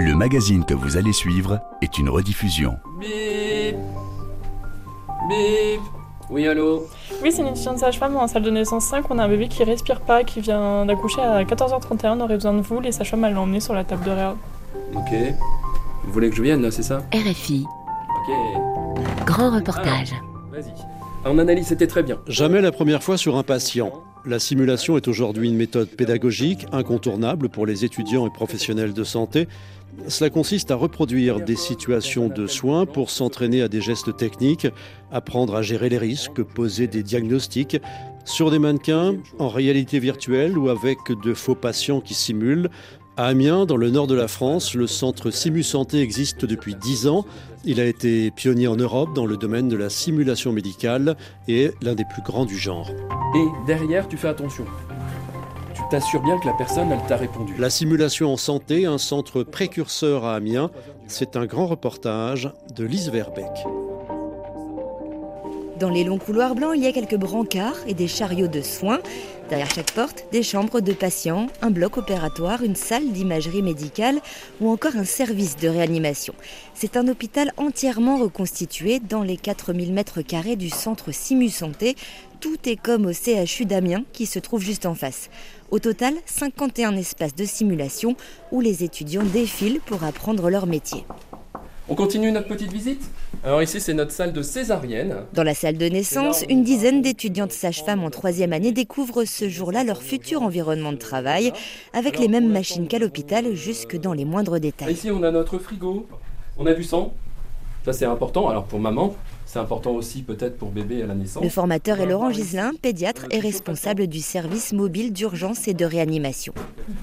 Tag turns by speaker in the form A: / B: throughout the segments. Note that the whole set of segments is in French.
A: Le magazine que vous allez suivre est une rediffusion.
B: Bip Bip Oui, allô
C: Oui, c'est une étudiante sage-femme en salle de naissance 5. On a un bébé qui respire pas, qui vient d'accoucher à 14h31. On aurait besoin de vous. Les sages-femmes, elles l'ont emmené sur la table de réa.
B: Ok. Vous voulez que je vienne là, c'est ça
D: RFI,
B: Ok.
D: grand reportage.
B: Vas-y. En analyse, c'était très bien.
E: Jamais la première fois sur un patient. La simulation est aujourd'hui une méthode pédagogique incontournable pour les étudiants et professionnels de santé. Cela consiste à reproduire des situations de soins pour s'entraîner à des gestes techniques, apprendre à gérer les risques, poser des diagnostics sur des mannequins, en réalité virtuelle ou avec de faux patients qui simulent. À Amiens, dans le nord de la France, le centre Simu Santé existe depuis 10 ans. Il a été pionnier en Europe dans le domaine de la simulation médicale et est l'un des plus grands du genre.
B: Et derrière, tu fais attention. Tu t'assures bien que la personne, elle t'a répondu.
E: La simulation en santé, un centre précurseur à Amiens, c'est un grand reportage de Lise Verbeck.
F: Dans les longs couloirs blancs, il y a quelques brancards et des chariots de soins. Derrière chaque porte, des chambres de patients, un bloc opératoire, une salle d'imagerie médicale ou encore un service de réanimation. C'est un hôpital entièrement reconstitué dans les 4000 mètres carrés du centre Simu Santé. Tout est comme au CHU d'Amiens qui se trouve juste en face. Au total, 51 espaces de simulation où les étudiants défilent pour apprendre leur métier.
B: On continue notre petite visite Alors ici, c'est notre salle de césarienne.
F: Dans la salle de naissance, une dizaine d'étudiantes sages-femmes en troisième année découvrent ce jour-là leur futur environnement de travail, avec les mêmes machines qu'à l'hôpital, jusque dans les moindres détails.
B: Ici, on a notre frigo. On a du sang. Ça, c'est important. Alors pour maman, c'est important aussi peut-être pour bébé à la naissance.
F: Le formateur est Laurent Giselin, pédiatre et responsable du service mobile d'urgence et de réanimation.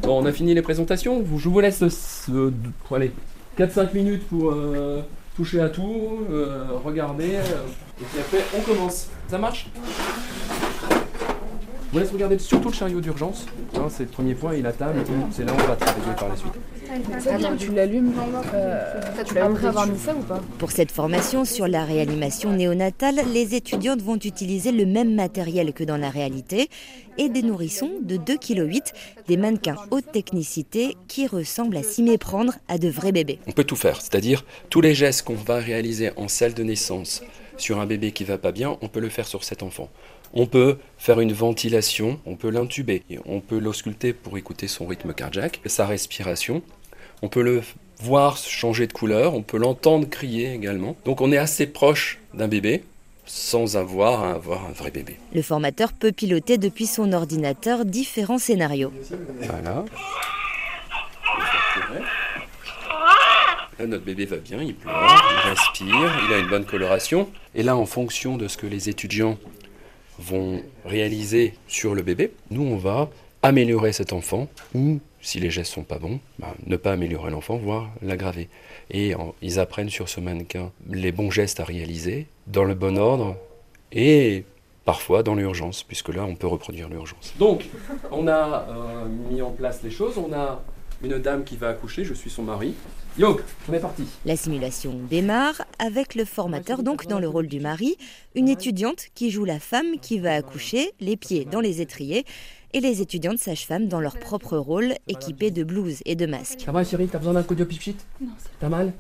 B: Bon, on a fini les présentations. Je vous laisse euh, allez, 4-5 minutes pour euh, toucher à tout, euh, regarder. euh, et puis après, on commence. Ça marche? Vous laisse regarder surtout le chariot d'urgence. Hein, c'est le premier point et la table. C'est là où on va travailler par la suite.
G: Attends, tu l'allumes euh, Tu l'as après avoir mis ça ou pas?
F: Pour cette formation sur la réanimation néonatale, les étudiantes vont utiliser le même matériel que dans la réalité et des nourrissons de 2,8 kg, des mannequins haute technicité qui ressemblent à s'y méprendre à de vrais bébés.
H: On peut tout faire, c'est-à-dire tous les gestes qu'on va réaliser en salle de naissance sur un bébé qui va pas bien, on peut le faire sur cet enfant. On peut faire une ventilation, on peut l'intuber, on peut l'ausculter pour écouter son rythme cardiaque, sa respiration. On peut le voir changer de couleur, on peut l'entendre crier également. Donc on est assez proche d'un bébé sans avoir à avoir un vrai bébé.
F: Le formateur peut piloter depuis son ordinateur différents scénarios.
H: Voilà. Là, notre bébé va bien, il pleure, il respire, il a une bonne coloration. Et là, en fonction de ce que les étudiants vont réaliser sur le bébé, nous, on va améliorer cet enfant ou, si les gestes sont pas bons, bah, ne pas améliorer l'enfant, voire l'aggraver. Et ils apprennent sur ce mannequin les bons gestes à réaliser, dans le bon ordre et parfois dans l'urgence, puisque là, on peut reproduire l'urgence.
B: Donc, on a euh, mis en place les choses. On a une dame qui va accoucher, je suis son mari. Yo, on est parti.
F: La simulation démarre avec le formateur donc dans le rôle du mari, une étudiante qui joue la femme qui va accoucher, les pieds dans les étriers, et les étudiantes sages-femmes dans leur propre rôle, équipées de blouses et de masques.
B: Ça va chérie, t'as besoin d'un coup de pipchit Non, T'as mal?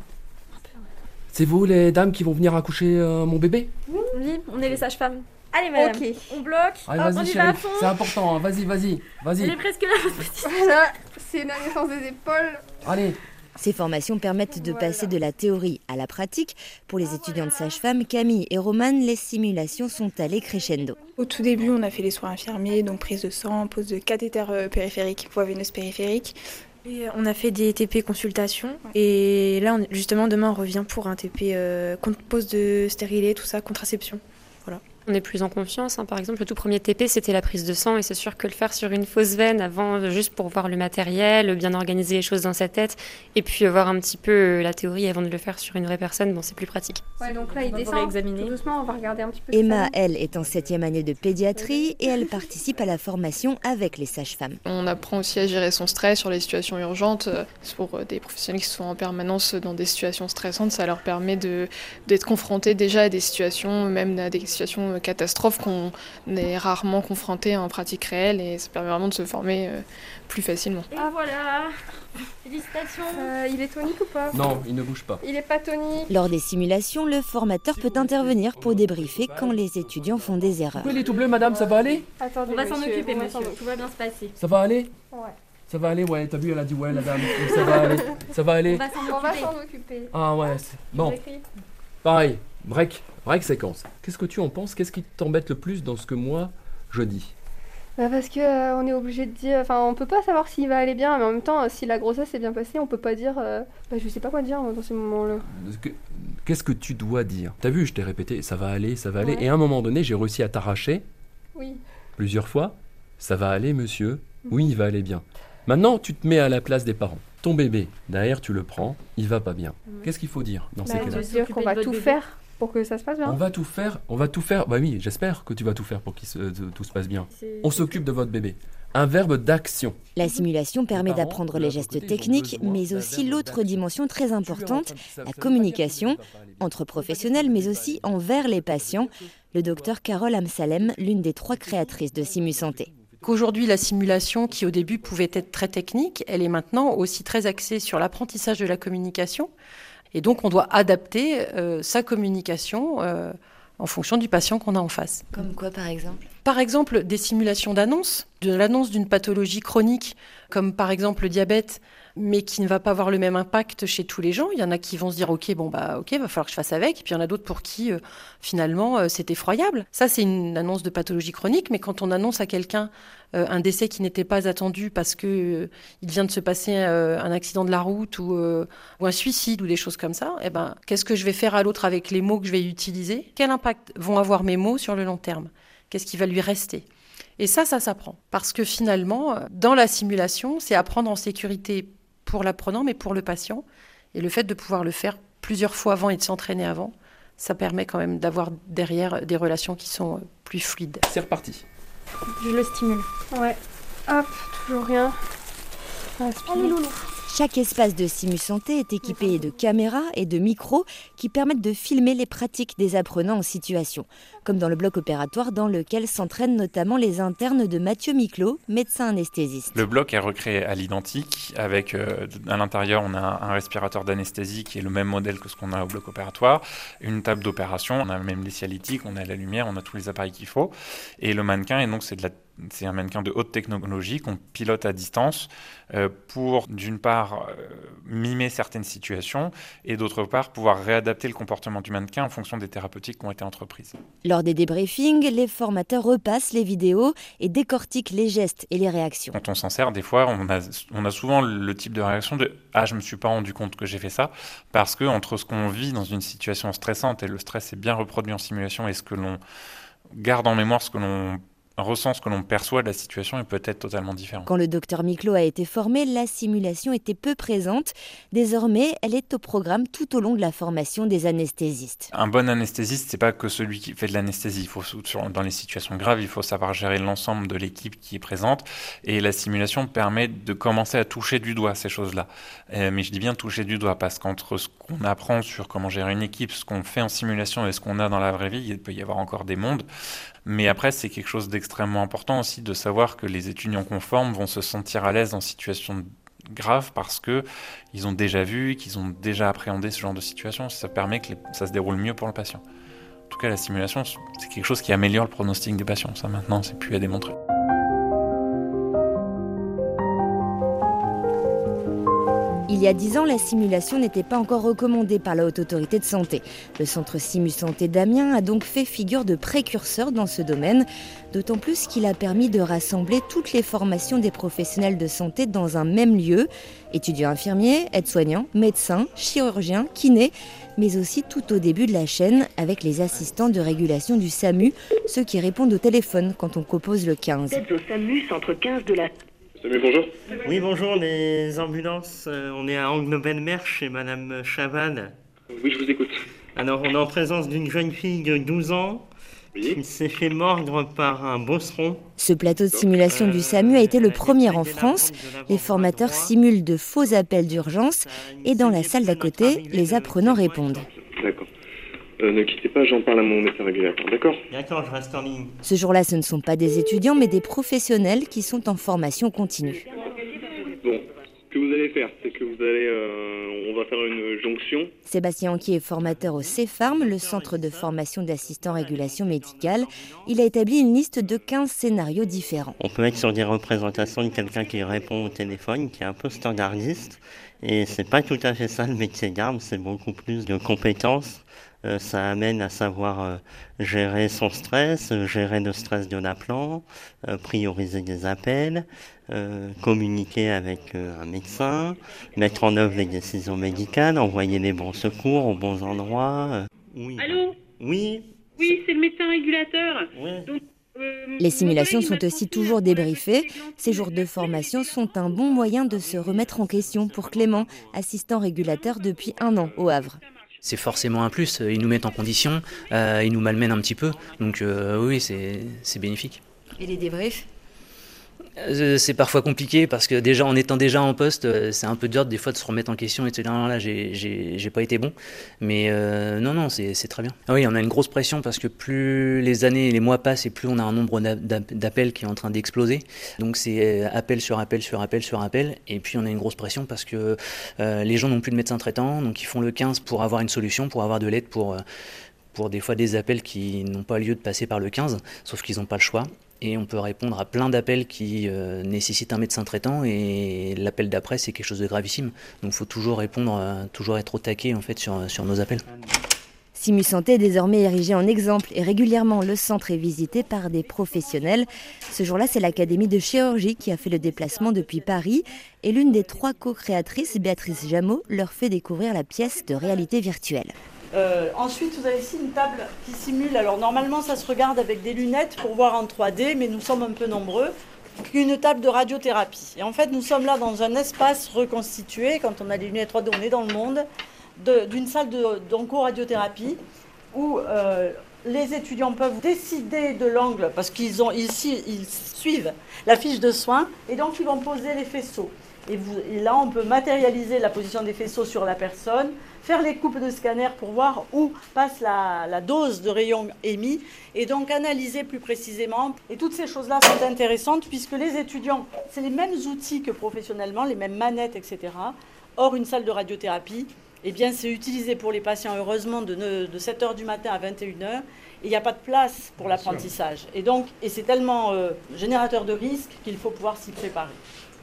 B: C'est vous les dames qui vont venir accoucher euh, mon bébé?
I: Oui, on est les sages-femmes. Allez, madame.
G: Ok.
I: On bloque.
B: Allez,
I: Hop, on
B: vas-y
I: y va à fond.
B: c'est important, hein. vas-y, vas-y,
I: Elle est
B: vas-y.
I: presque là, votre petite.
G: Voilà, c'est la naissance des épaules.
B: Allez,
F: Ces formations permettent de passer de la théorie à la pratique. Pour les étudiantes sages-femmes, Camille et Romane, les simulations sont allées crescendo.
J: Au tout début, on a fait les soins infirmiers, donc prise de sang, pose de cathéter euh, périphérique, voie veineuse périphérique.
K: Et on a fait des TP consultations et là on- justement demain on revient pour un TP euh, pose de stérilet, tout ça, contraception. On est plus en confiance. hein. Par exemple, le tout premier TP c'était la prise de sang et c'est sûr que le faire sur une fausse veine avant, euh, juste pour voir le matériel, bien organiser les choses dans sa tête et puis euh, voir un petit peu euh, la théorie avant de le faire sur une vraie personne, bon c'est plus pratique.
I: Ouais, donc là, il
K: On va
I: descend.
K: réexaminer.
I: Tout doucement, on va regarder un petit peu. ce que
F: Emma, elle, est en septième année de pédiatrie et elle participe à la formation avec les sages-femmes.
L: On apprend aussi à gérer son stress sur les situations urgentes. Pour des professionnels qui sont en permanence dans des situations stressantes, ça leur permet de- d'être confrontés déjà à des situations, même à des situations situations catastrophes qu'on est rarement confronté en pratique réelle et ça permet vraiment de se former plus facilement.
I: Et voilà Félicitations
G: Il est tonique ou pas?
B: Non, il ne bouge pas.
G: Il est pas tonique.
F: Lors des simulations, le formateur peut intervenir pour débriefer quand les étudiants font des erreurs.
B: Il est tout bleu, madame Ça va aller?
G: Attendez,
I: On va s'en occuper, monsieur. Tout va bien se passer.
B: Ça va aller?
G: Ouais.
B: Ça va aller, ouais, t'as vu, elle a dit ouais, la dame. Ça va aller. Ça va aller.
G: On va s'en occuper.
B: Ah ouais, c'est- bon. Pareil, break, break séquence. Qu'est-ce que tu en penses? Qu'est-ce qui t'embête le plus dans ce que moi je dis?
G: Bah parce que euh, on est obligé de dire, enfin on peut pas savoir s'il va aller bien, mais en même temps euh, si la grossesse est bien passée, on peut pas dire, euh, bah je sais pas quoi dire moi, dans ces moments-là.
B: Que- Qu'est-ce que tu dois dire? T'as vu, je t'ai répété, ça va aller, ça va aller.
G: Ouais.
B: Et à un moment donné, j'ai réussi à t'arracher
G: Oui.
B: plusieurs fois. Ça va aller, monsieur. Oui, il va aller bien. Maintenant, tu te mets à la place des parents. Ton bébé, derrière, tu le prends, il va pas bien. Qu'est-ce qu'il faut dire dans ces
G: Bah,
B: cas-là?
G: de dire qu'on va tout faire pour que ça se passe bien.
B: On va tout faire, on va tout faire. Bah oui, j'espère que tu vas tout faire pour que tout se passe bien. On s'occupe de votre bébé. Un verbe d'action.
F: La simulation permet d'apprendre les gestes techniques,
B: besoin
F: mais aussi l'autre dimension très importante, la communication, entre professionnels, mais aussi envers les patients. Le docteur Carole Amsalem, l'une des trois créatrices de Simu Santé.
D: Qu'aujourd'hui, la simulation, qui au début pouvait être très technique, elle est maintenant aussi très axée sur l'apprentissage de la communication. Et donc, on doit adapter euh, sa communication euh, en fonction du patient qu'on a en face.
F: Comme quoi, par exemple?
D: Par exemple, des simulations d'annonce, de l'annonce d'une pathologie chronique, comme par exemple le diabète, mais qui ne va pas avoir le même impact chez tous les gens. Il y en a qui vont se dire, OK, bon, bah, OK, va falloir que je fasse avec. Et puis il y en a d'autres pour qui, euh, finalement, euh, c'est effroyable. Ça, c'est une annonce de pathologie chronique, mais quand on annonce à quelqu'un euh, un décès qui n'était pas attendu parce que il vient de se passer un accident de la route ou, ou un suicide ou des choses comme ça, eh ben, qu'est-ce que je vais faire à l'autre avec les mots que je vais utiliser? Quel impact vont avoir mes mots sur le long terme? Qu'est-ce qui va lui rester? Et ça, ça s'apprend. Parce que finalement, dans la simulation, c'est apprendre en sécurité pour l'apprenant, mais pour le patient. Et le fait de pouvoir le faire plusieurs fois avant et de s'entraîner avant, ça permet quand même d'avoir derrière des relations qui sont plus fluides.
B: C'est reparti.
G: Je le stimule. Ouais. Hop, toujours rien. Allez loulou.
F: Chaque espace de Simu Santé est équipé de caméras et de micros qui permettent de filmer les pratiques des apprenants en situation, comme dans le bloc opératoire dans lequel s'entraînent notamment les internes de Mathieu Miclot, médecin anesthésiste.
M: Le bloc est recréé à l'identique, avec euh, à l'intérieur on a un respirateur d'anesthésie qui est le même modèle que ce qu'on a au bloc opératoire, une table d'opération, on a même les cialytiques, on a la lumière, on a tous les appareils qu'il faut, et le mannequin et donc c'est de la c'est un mannequin de haute technologie qu'on pilote à distance euh, pour, d'une part, euh, mimer certaines situations et d'autre part, pouvoir réadapter le comportement du mannequin en fonction des thérapeutiques qui ont été entreprises.
F: Lors des débriefings, les formateurs repassent les vidéos et décortiquent les gestes et les réactions.
M: Quand on s'en sert, des fois, on a, on a souvent le type de réaction de Ah, je me suis pas rendu compte que j'ai fait ça, parce que entre ce qu'on vit dans une situation stressante et le stress est bien reproduit en simulation et ce que l'on garde en mémoire, ce que l'on ressent, ce que l'on perçoit de la situation est peut-être totalement différent.
F: Quand le docteur Miclot a été formé, la simulation était peu présente. Désormais, elle est au programme tout au long de la formation des anesthésistes.
M: Un bon anesthésiste, c'est pas que celui qui fait de l'anesthésie. Il faut dans les situations graves, il faut savoir gérer l'ensemble de l'équipe qui est présente. Et la simulation permet de commencer à toucher du doigt ces choses-là. Euh, mais je dis bien toucher du doigt parce qu'entre ce qu'on apprend sur comment gérer une équipe, ce qu'on fait en simulation et ce qu'on a dans la vraie vie, il peut y avoir encore des mondes. Mais après, c'est quelque chose d'extrêmement important aussi de savoir que les étudiants conformes vont se sentir à l'aise en situation grave parce que ils ont déjà vu, qu'ils ont déjà appréhendé ce genre de situation. Ça permet que ça se déroule mieux pour le patient. En tout cas, la simulation, c'est quelque chose qui améliore le pronostic des patients. Ça, maintenant, c'est plus à démontrer.
F: Il y a dix ans, la simulation n'était pas encore recommandée par la Haute Autorité de Santé. Le centre Simu Santé d'Amiens a donc fait figure de précurseur dans ce domaine, d'autant plus qu'il a permis de rassembler toutes les formations des professionnels de santé dans un même lieu, étudiants infirmiers, aides-soignants, médecins, chirurgiens, kinés, mais aussi tout au début de la chaîne avec les assistants de régulation du SAMU, ceux qui répondent au téléphone quand on compose le 15.
N: au SAMU, centre 15 de la
O: Salut, bonjour.
P: Oui, bonjour, les ambulances. Euh, on est à Angnoven-Mer chez Madame Chavannes.
O: Oui, je vous écoute.
P: Alors, on est en présence d'une jeune fille de 12 ans qui s'est fait mordre par un bosseron.
F: Ce plateau de simulation du SAMU a été le premier en France. Les formateurs simulent de faux appels d'urgence et dans la salle d'à côté, les apprenants répondent.
O: Euh, ne quittez pas, j'en parle à mon médecin régulateur, d'accord
P: D'accord, je reste en ligne.
F: Ce jour-là, ce ne sont pas des étudiants, mais des professionnels qui sont en formation continue.
O: Bon, ce que vous allez faire, c'est que vous allez... euh, on va faire une jonction.
F: Sébastien Anquier est formateur au CEFARM, le centre de formation d'assistants régulation médicale. Il a établi une liste de 15 scénarios différents.
P: On peut être sur des représentations de quelqu'un qui répond au téléphone, qui est un peu standardiste. Et c'est pas tout à fait ça le métier garde, c'est beaucoup plus de compétences. Euh, ça amène à savoir euh, gérer son stress, euh, gérer le stress de l'appelant, euh, prioriser des appels, euh, communiquer avec euh, un médecin, mettre en œuvre les décisions médicales, envoyer les bons secours aux bons endroits. euh. Oui.
N: Allô?
P: Oui.
N: Oui, c'est le médecin régulateur. Donc,
F: Les simulations sont aussi toujours débriefées. Ces jours de formation sont un bon moyen de se remettre en question pour Clément, assistant régulateur depuis un an au Havre.
Q: C'est forcément un plus. Ils nous mettent en condition, euh, ils nous malmènent un petit peu. Donc euh, oui, c'est bénéfique.
D: Et les débriefs?
Q: C'est parfois compliqué parce que déjà en étant déjà en poste, euh, c'est un peu dur des fois de se remettre en question et de se dire non, là j'ai- pas été bon. Mais euh, non, non, c'est très bien. Ah oui, on a une grosse pression parce que plus les années et les mois passent et plus on a un nombre d'a- d'a- d'appels qui est en train d'exploser. Donc c'est euh, appel sur appel sur appel sur appel. Et puis on a une grosse pression parce que euh, les gens n'ont plus de médecin traitant, donc ils font le 15 pour avoir une solution, pour avoir de l'aide, pour, euh, pour des fois des appels qui n'ont pas lieu de passer par le 15, sauf qu'ils n'ont pas le choix. Et on peut répondre à plein d'appels qui euh, nécessitent un médecin traitant et l'appel d'après c'est quelque chose de gravissime. Donc il faut toujours répondre, euh, toujours être au taquet en fait sur, nos appels.
F: Simu Santé est désormais érigé en exemple et régulièrement le centre est visité par des professionnels. Ce jour-là, c'est l'Académie de chirurgie qui a fait le déplacement depuis Paris et l'une des trois co-créatrices, Béatrice Jameau, leur fait découvrir la pièce de réalité virtuelle.
R: Euh, ensuite, vous avez ici une table qui simule. Alors, normalement, ça se regarde avec des lunettes pour voir en 3D, mais nous sommes un peu nombreux. Une table de radiothérapie. Et en fait, nous sommes là dans un espace reconstitué. Quand on a les lunettes 3D, on est dans le monde de- d'une salle d'onco-radiothérapie où euh, les étudiants peuvent décider de l'angle parce qu'ils ont ici ils suivent la fiche de soins et donc ils vont poser les faisceaux. Et, vous- et là, on peut matérialiser la position des faisceaux sur la personne, faire les coupes de scanner pour voir où passe la, la dose de rayons émis et donc analyser plus précisément. Et toutes ces choses-là sont intéressantes puisque les étudiants, c'est les mêmes outils que professionnellement, les mêmes manettes, etc. Or, une salle de radiothérapie, eh bien, c'est utilisé pour les patients, heureusement, de, ne- de 7h du matin à 21h. Et il n'y a pas de place pour l'apprentissage. Et donc, et c'est tellement euh, générateur de risques qu'il faut pouvoir s'y préparer.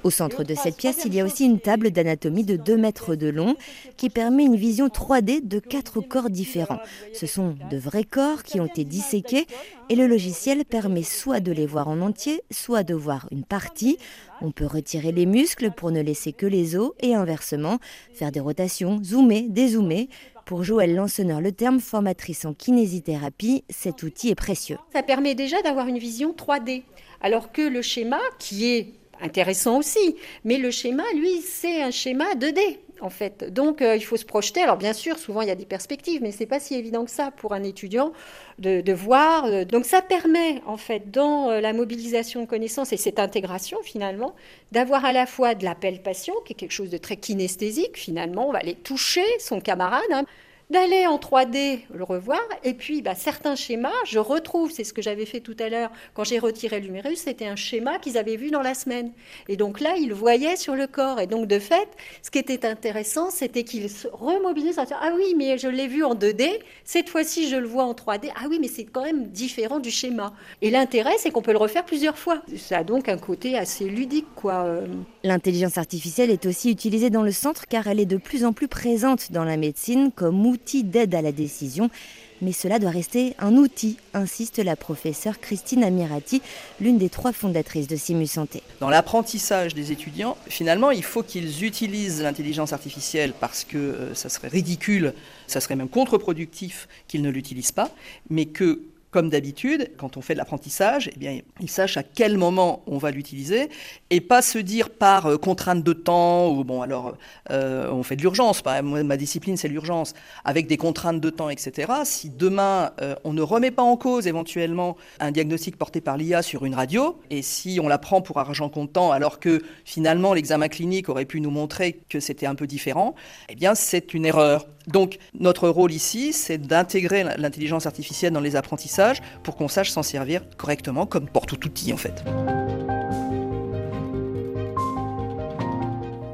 F: Au centre de cette pièce, il y a aussi une table d'anatomie de 2 mètres de long qui permet une vision 3D de quatre corps différents. Ce sont de vrais corps qui ont été disséqués et le logiciel permet soit de les voir en entier, soit de voir une partie. On peut retirer les muscles pour ne laisser que les os et inversement, faire des rotations, zoomer, dézoomer. Pour Joëlle Lansonneur, le terme formatrice en kinésithérapie, cet outil est précieux.
S: Ça permet déjà d'avoir une vision 3D. Alors que le schéma, qui est intéressant aussi, mais le schéma, lui, c'est un schéma 2D. En fait. Donc euh, il faut se projeter. Alors bien sûr, souvent il y a des perspectives, mais c'est pas si évident que ça pour un étudiant de, de voir. euh, Donc ça permet en fait dans euh, la mobilisation de connaissances et cette intégration finalement d'avoir à la fois de l'appel patient, qui est quelque chose de très kinesthésique. Finalement, on va aller toucher son camarade. hein, d'aller en 3D le revoir. Et puis, bah, certains schémas, je retrouve, c'est ce que j'avais fait tout à l'heure quand j'ai retiré l'humérus, c'était un schéma qu'ils avaient vu dans la semaine. Et donc là, ils voyaient sur le corps. Et donc, de fait, ce qui était intéressant, c'était qu'ils se remobilisent ah oui, mais je l'ai vu en 2D, cette fois-ci, je le vois en 3D. Ah oui, mais c'est quand même différent du schéma. Et l'intérêt, c'est qu'on peut le refaire plusieurs fois. Ça a donc un côté assez ludique, quoi.
F: L'intelligence artificielle est aussi utilisée dans le centre car elle est de plus en plus présente dans la médecine comme outil d'aide à la décision. Mais cela doit rester un outil, insiste la professeure Christine Amirati, l'une des trois fondatrices de Simu Santé.
T: Dans l'apprentissage des étudiants, finalement, il faut qu'ils utilisent l'intelligence artificielle parce que euh, ça serait ridicule, ça serait même contre-productif qu'ils ne l'utilisent pas, mais que comme d'habitude, quand on fait de l'apprentissage, eh bien, il sache à quel moment on va l'utiliser et pas se dire par euh, contrainte de temps ou bon alors euh, on fait de l'urgence. Ma discipline c'est l'urgence avec des contraintes de temps, etc. Si demain euh, on ne remet pas en cause éventuellement un diagnostic porté par l'IA sur une radio et si on la prend pour argent comptant alors que finalement l'examen clinique aurait pu nous montrer que c'était un peu différent, eh bien c'est une erreur. Donc notre rôle ici, c'est d'intégrer l'intelligence artificielle dans les apprentissages pour qu'on sache s'en servir correctement comme pour tout outil en fait.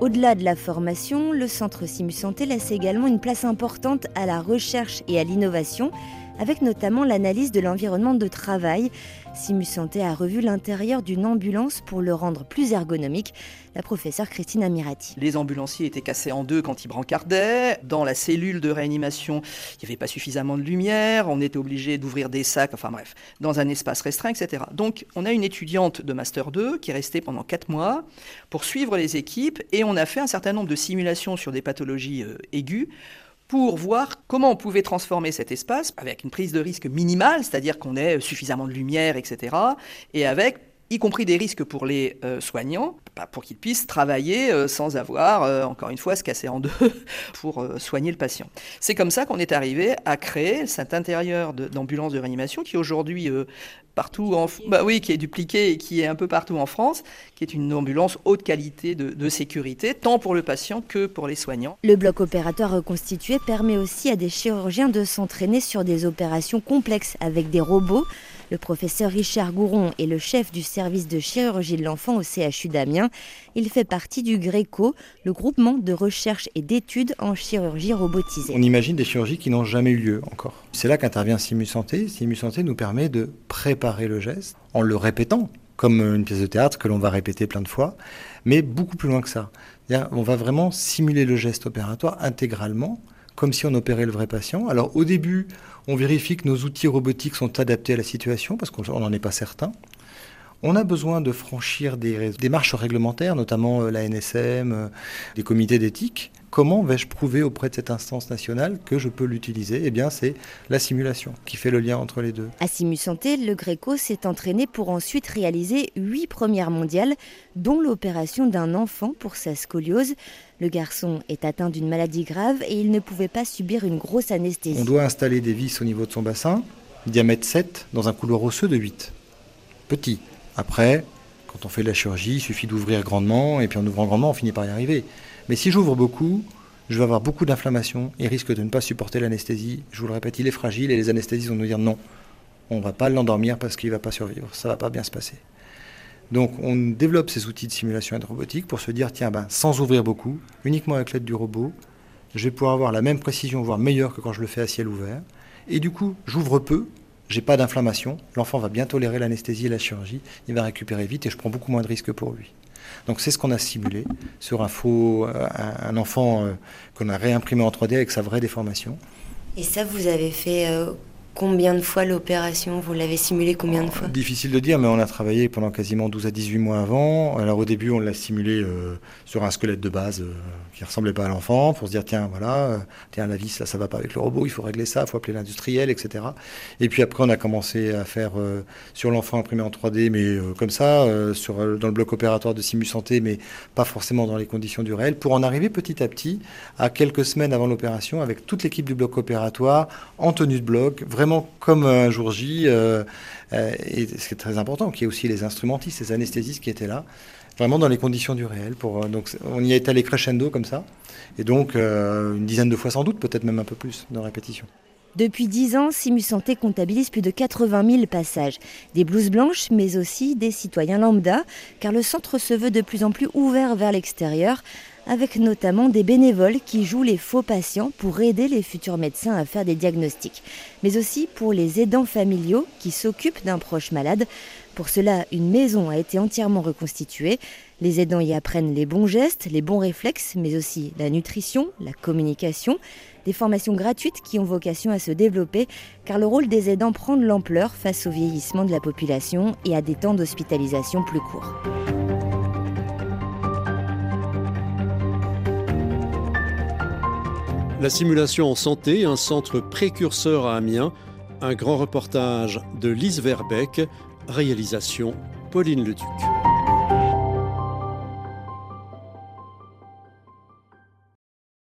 F: Au-delà de la formation, le centre Simu Santé laisse également une place importante à la recherche et à l'innovation, avec notamment l'analyse de l'environnement de travail. Simu Santé a revu l'intérieur d'une ambulance pour le rendre plus ergonomique. La professeure Christine Amirati.
T: Les ambulanciers étaient cassés en deux quand ils brancardaient. Dans la cellule de réanimation, il n'y avait pas suffisamment de lumière. On était obligé d'ouvrir des sacs, enfin bref, dans un espace restreint, etc. Donc on a une étudiante de Master 2 qui est restée pendant quatre mois pour suivre les équipes et on a fait un certain nombre de simulations sur des pathologies euh, aiguës pour voir comment on pouvait transformer cet espace avec une prise de risque minimale, c'est-à-dire qu'on ait suffisamment de lumière, etc., et avec y compris des risques pour les euh, pour qu'ils puissent travailler euh, sans avoir, euh, encore une fois, se casser en deux pour soigner le patient. C'est comme ça qu'on est arrivé à créer cet intérieur d'ambulance de, réanimation qui aujourd'hui partout en bah oui qui est dupliqué et qui est un peu partout en France, qui est une ambulance haute qualité de, de sécurité tant pour le patient que pour les soignants.
F: Le bloc opératoire reconstitué permet aussi à des chirurgiens de s'entraîner sur des opérations complexes avec des robots le professeur Richard Gouron est le chef du service de chirurgie de l'enfant au CHU d'Amiens. Il fait partie du GRECO, le groupement de recherche et d'études en chirurgie robotisée.
U: On imagine des chirurgies qui n'ont jamais eu lieu encore. C'est là qu'intervient Simu Santé. Simu Santé nous permet de préparer le geste en le répétant, comme une pièce de théâtre que l'on va répéter plein de fois, mais beaucoup plus loin que ça. On va vraiment simuler le geste opératoire intégralement comme si on opérait le vrai patient. Alors au début, on vérifie que nos outils robotiques sont adaptés à la situation, parce qu'on n'en est pas certain. On a besoin de franchir des, démarches réglementaires, notamment euh, la NSM, euh, des comités d'éthique. Comment vais-je prouver auprès de cette instance nationale que je peux l'utiliser? Eh bien, c'est la simulation qui fait le lien entre les deux.
F: À Simu Santé, le Gréco s'est entraîné pour ensuite réaliser huit premières mondiales, dont l'opération d'un enfant pour sa scoliose. Le garçon est atteint d'une maladie grave et il ne pouvait pas subir une grosse anesthésie.
U: On doit installer des vis au niveau de son bassin, diamètre 7, dans un couloir osseux de 8. Petit. Après, quand on fait de la chirurgie, il suffit d'ouvrir grandement, et puis en ouvrant grandement, on finit par y arriver. Mais si j'ouvre beaucoup, je vais avoir beaucoup d'inflammation et risque de ne pas supporter l'anesthésie. Je vous le répète, il est fragile et les anesthésistes vont nous dire non, on ne va pas l'endormir parce qu'il ne va pas survivre, ça ne va pas bien se passer. Donc on développe ces outils de simulation et de robotique pour se dire, tiens, ben, sans ouvrir beaucoup, uniquement avec l'aide du robot, je vais pouvoir avoir la même précision, voire meilleure que quand je le fais à ciel ouvert. Et du coup, j'ouvre peu, j'ai pas d'inflammation, l'enfant va bien tolérer l'anesthésie et la chirurgie, il va récupérer vite et je prends beaucoup moins de risques pour lui. Donc c'est ce qu'on a simulé sur un faux, euh, un, enfant euh, qu'on a réimprimé en 3D avec sa vraie déformation.
V: Et ça, vous avez fait euh, combien de fois l'opération Vous l'avez simulé combien de fois
U: Difficile de dire, mais on a travaillé pendant quasiment 12 à 18 mois avant. Alors au début, on l'a simulé euh, sur un squelette de base euh, qui ressemblait pas à l'enfant, pour se dire tiens, voilà, euh, tiens, la vis, là, ça va pas avec le robot, il faut régler ça, il faut appeler l'industriel, etc. Et puis après, on a commencé à faire sur l'enfant imprimé en 3D, mais comme ça, sur, dans le bloc opératoire de Simu Santé, mais pas forcément dans les conditions du réel, pour en arriver petit à petit à quelques semaines avant l'opération avec toute l'équipe du bloc opératoire en tenue de bloc, vraiment comme un jour J. Euh, euh, et ce qui est très important, qu'il y ait aussi les instrumentistes, les anesthésistes qui étaient là, vraiment dans les conditions du réel. Euh, donc on y est allé crescendo comme ça, et donc une dizaine de fois sans doute, peut-être même un peu plus de répétition.
F: Depuis 10 ans, Simu Santé comptabilise plus de 80 000 passages. Des blouses blanches, mais aussi des citoyens lambda, car le centre se veut de plus en plus ouvert vers l'extérieur, avec notamment des bénévoles qui jouent les faux patients pour aider les futurs médecins à faire des diagnostics, mais aussi pour les aidants familiaux qui s'occupent d'un proche malade. Pour cela, une maison a été entièrement reconstituée. Les aidants y apprennent les bons gestes, les bons réflexes, mais aussi la nutrition, la communication, des formations gratuites qui ont vocation à se développer, car le rôle des aidants prend de l'ampleur face au vieillissement de la population et à des temps d'hospitalisation plus courts.
E: La simulation en santé, un centre précurseur à Amiens, Un grand reportage de Lise Verbeck, réalisation Pauline Leduc.